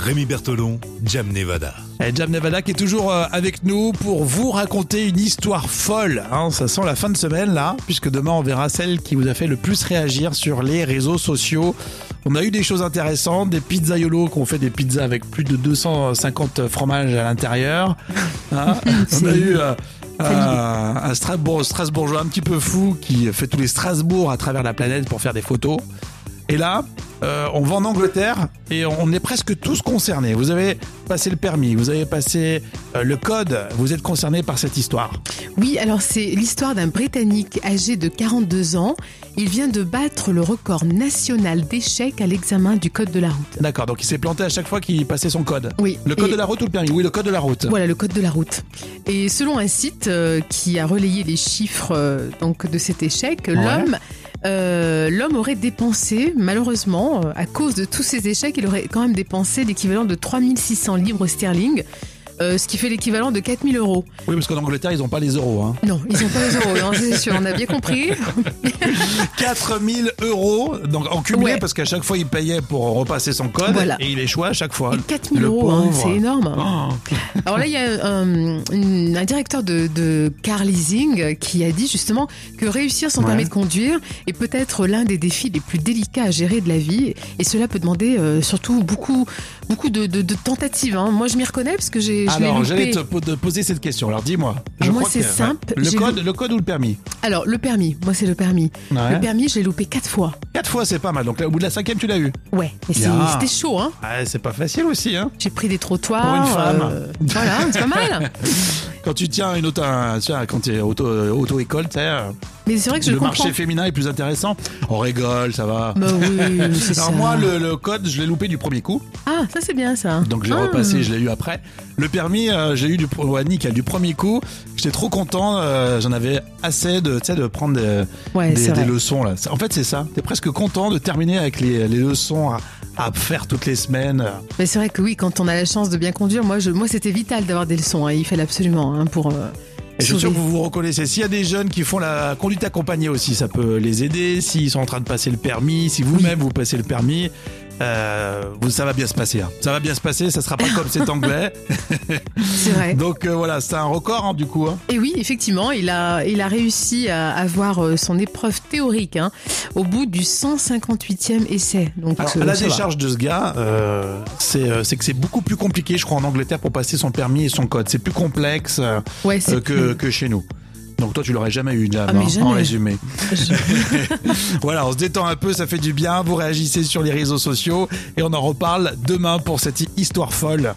Rémi Bertolon, Jam Nevada. Et Jam Nevada qui est toujours euh, avec nous pour vous raconter une histoire folle. Hein, ça sent la fin de semaine là, puisque demain on verra celle qui vous a fait le plus réagir sur les réseaux sociaux. On a eu des choses intéressantes, des pizzaiolos qui ont fait des pizzas avec plus de 250 fromages à l'intérieur. Hein. on a eu euh, euh, un Strasbourg, Strasbourgeois un petit peu fou qui fait tous les Strasbourg à travers la planète pour faire des photos. Et là, euh, on va en Angleterre et on est presque tous concernés. Vous avez passé le permis, vous avez passé euh, le code, vous êtes concernés par cette histoire. Oui, alors c'est l'histoire d'un Britannique âgé de 42 ans. Il vient de battre le record national d'échecs à l'examen du code de la route. D'accord, donc il s'est planté à chaque fois qu'il passait son code. Oui. Le code Et- de la route ou le permis? Oui, le code de la route. Voilà le code de la route. Et selon un site euh, qui a relayé les chiffres euh, donc de cet échec, l'homme euh, l'homme aurait dépensé malheureusement euh, à cause de tous ces échecs, il aurait quand même dépensé l'équivalent de 3600 livres sterling, euh, ce qui fait l'équivalent de 4000 euros. Oui, parce qu'en Angleterre, ils n'ont pas les euros. Hein. Non, ils ont pas les euros, non, c'est sûr, on a bien compris. 4000 euros donc en cumulé Ouais. parce qu'à chaque fois il payait pour repasser son code Voilà. et il échouait à chaque fois. Et 4000 Le euros, hein, c'est énorme. Oh. Alors là, il y a un, directeur de, de car leasing qui a dit justement que réussir son Ouais. permis de conduire est peut-être l'un des défis les plus délicats à gérer de la vie. Et cela peut demander euh, surtout beaucoup, beaucoup de, de- de tentatives. hein. Moi, je m'y reconnais parce que j'ai, je Alors, j'allais te po- te poser cette question. Alors, dis-moi. Je moi, c'est simple. Le J'ai code, lou- le code ou le permis Alors, le permis, moi, c'est le permis. Ouais. Le permis, je l'ai loupé quatre fois. Quatre fois, c'est pas mal. Donc, là, au bout de la cinquième, tu l'as eu. Ouais, Bien. c'était chaud, hein. Ah, c'est pas facile aussi, hein. J'ai pris des trottoirs. Pour une femme. euh, voilà, c'est pas mal. Quand tu tiens une auto, un- vois, quand tu es auto, auto-école, tu sais, euh, Mais c'est vrai que je le comprends. marché féminin est plus intéressant. On rigole, ça va. Bah oui, Alors ça. moi, le, le code, je l'ai loupé du premier coup. Ah, ça c'est bien ça. Donc j'ai Ah. repassé, je l'ai eu après. Le permis, euh, j'ai eu du ouais, nickel, du premier coup. J'étais trop content. euh, J'en avais assez de, tu sais, de prendre des, Ouais, des, leçons là. En fait, c'est ça. T'es presque content de terminer avec les, les leçons à, à faire toutes les semaines. Mais c'est vrai que oui, quand on a la chance de bien conduire, moi, je, moi c'était vital d'avoir des leçons. hein. Il fallait absolument hein, pour. euh, Et je suis sûr que vous vous reconnaissez. S'il y a des jeunes qui font la conduite accompagnée aussi, ça peut les aider. S'ils sont en train de passer le permis, si vous-même vous passez le permis, euh, ça va bien se passer. hein. Ça va bien se passer. Ça sera pas comme cet anglais. C'est vrai. Donc euh, voilà, c'est un record hein, du coup. hein. Et oui, effectivement, il a, il a réussi à avoir euh, son épreuve théorique hein, au bout du 158e essai. Donc, Alors, euh, la va. décharge de ce gars, euh, c'est que c'est beaucoup plus compliqué, je crois, en Angleterre pour passer son permis et son code. C'est plus complexe Ouais, que, que chez nous. Donc toi, tu l'aurais jamais eu, Jam, Ah, hein, jamais. en résumé. Voilà, on se détend un peu, ça fait du bien. Vous réagissez sur les réseaux sociaux et on en reparle demain pour cette histoire folle.